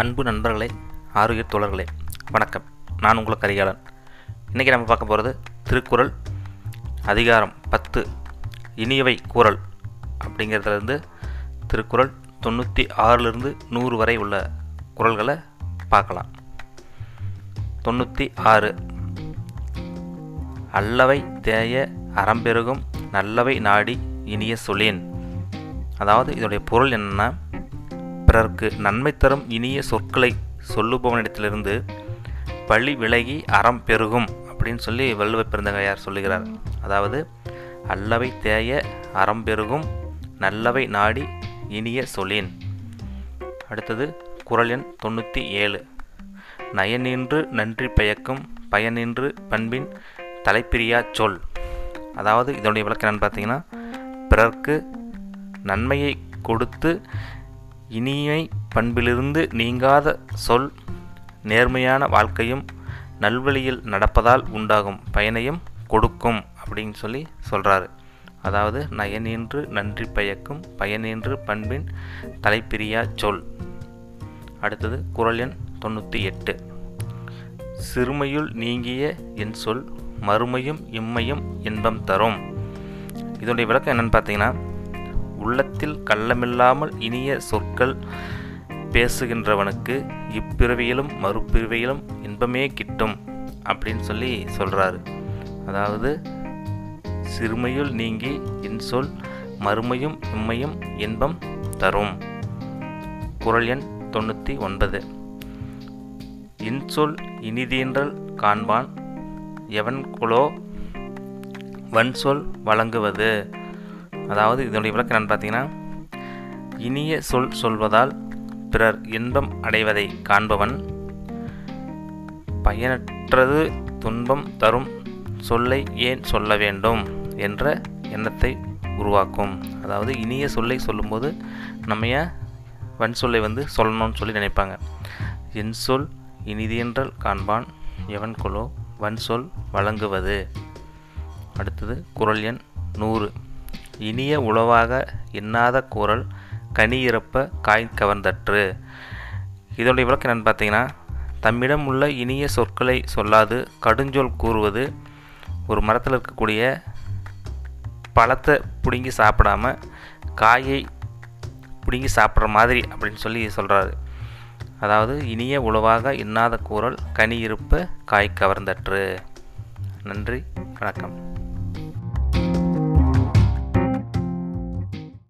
அன்பு நண்பர்களே ஆரோக்கிய தோழர்களே வணக்கம். நான் உங்கள் கரிகாலன். இன்றைக்கி நம்ம பார்க்க போகிறது திருக்குறள் அதிகாரம் பத்து இனியவை குரல் அப்படிங்கிறதுலேருந்து திருக்குறள் தொண்ணூற்றி ஆறிலிருந்து நூறு வரை உள்ள குறள்களை பார்க்கலாம். தொண்ணூற்றி ஆறு அல்லவை தேய அறம்பெருகும் நல்லவை நாடி இனிய சொல்லேன். அதாவது இதனுடைய பொருள் என்னென்னா பிறர்க்கு நன்மை தரும் இனிய சொற்களை சொல்லுபவனிடத்திலிருந்து பழி விலகி அறம் பெருகும் அப்படின்னு சொல்லி வள்ளுவ பெருந்தகையார் சொல்லுகிறார். அதாவது அல்லவை தேய அறம் பெருகும் நல்லவை நாடி இனிய சொலின் அடுத்தது குறள் எண் தொண்ணூற்றி ஏழு. நயனின்று நன்றி பயக்கும் பயனின்று பண்பின் தலைப்பிரியா சொல். அதாவது இதனுடைய விளக்கம் என்னன்னு பார்த்தீங்கன்னா பிறர்க்கு நன்மையை கொடுத்து இனிமை பண்பிலிருந்து நீங்காத சொல் நேர்மையான வாழ்க்கையும் நல்வழியில் நடப்பதால் உண்டாகும் பயனையும் கொடுக்கும் அப்படின்னு சொல்லி சொல்கிறாரு அதாவது நயனின்று நன்றி பயக்கும் பயனின்று பண்பின் தலைப்பிரியா சொல். அடுத்தது குறள் எண் தொண்ணூற்றி எட்டு. சிறுமையுள் நீங்கிய என் சொல் மறுமையும் இம்மையும் இன்பம் தரும். இதனுடைய விளக்கம் என்னென்னு பார்த்தீங்கன்னா உள்ளத்தில் கள்ளமில்லாமல் இனிய சொற்கள் பேசுகின்றவனுக்கு இப்பிறவியிலும் மறுபிறவியிலும் இன்பமே கிட்டும் அப்படின்னு சொல்லி சொல்கிறாரு அதாவது சிறுமையுள் நீங்கி இன்சொல் மறுமையும் இம்மையும் இன்பம் தரும். குரல் எண் தொண்ணூற்றி ஒன்பது. இன்சொல் இனிதீன்றல் காண்பான் எவன் குலோ வன்சொல் வழங்குவது. அதாவது இதனுடைய விளக்கம் என்னென்னு பார்த்தீங்கன்னா இனிய சொல் சொல்வதால் பிறர் இன்பம் அடைவதை காண்பவன் பயனற்றது துன்பம் தரும் சொல்லை ஏன் சொல்ல வேண்டும் என்ற எண்ணத்தை உருவாக்கும். அதாவது இனிய சொல்லை சொல்லும்போது நம்ம ஏன் வன் சொல்லை வந்து சொல்லணும்னு சொல்லி நினைப்பாங்க. என் சொல் இனிதியன்றல் காண்பான் எவன் கொலோ வன் சொல் வழங்குவது. அடுத்தது குறள் எண் நூறு. இனிய உளவாக எண்ணாத குரல் கனி இறப்ப காய் கவர்ந்தற்று. இதனுடைய விளக்கம் என்னென்னு பார்த்தீங்கன்னா தம்மிடம் உள்ள இனிய சொற்களை சொல்லாது கடுஞ்சொல் கூறுவது ஒரு மரத்தில் இருக்கக்கூடிய பழத்தை பிடுங்கி சாப்பிடாம காயை பிடுங்கி சாப்பிட்ற மாதிரி அப்படின்னு சொல்லி சொல்கிறாரு அதாவது இனிய உளவாக இன்னாத கூறல் கனி இருப்ப காய் கவர்ந்தற்று. நன்றி வணக்கம்.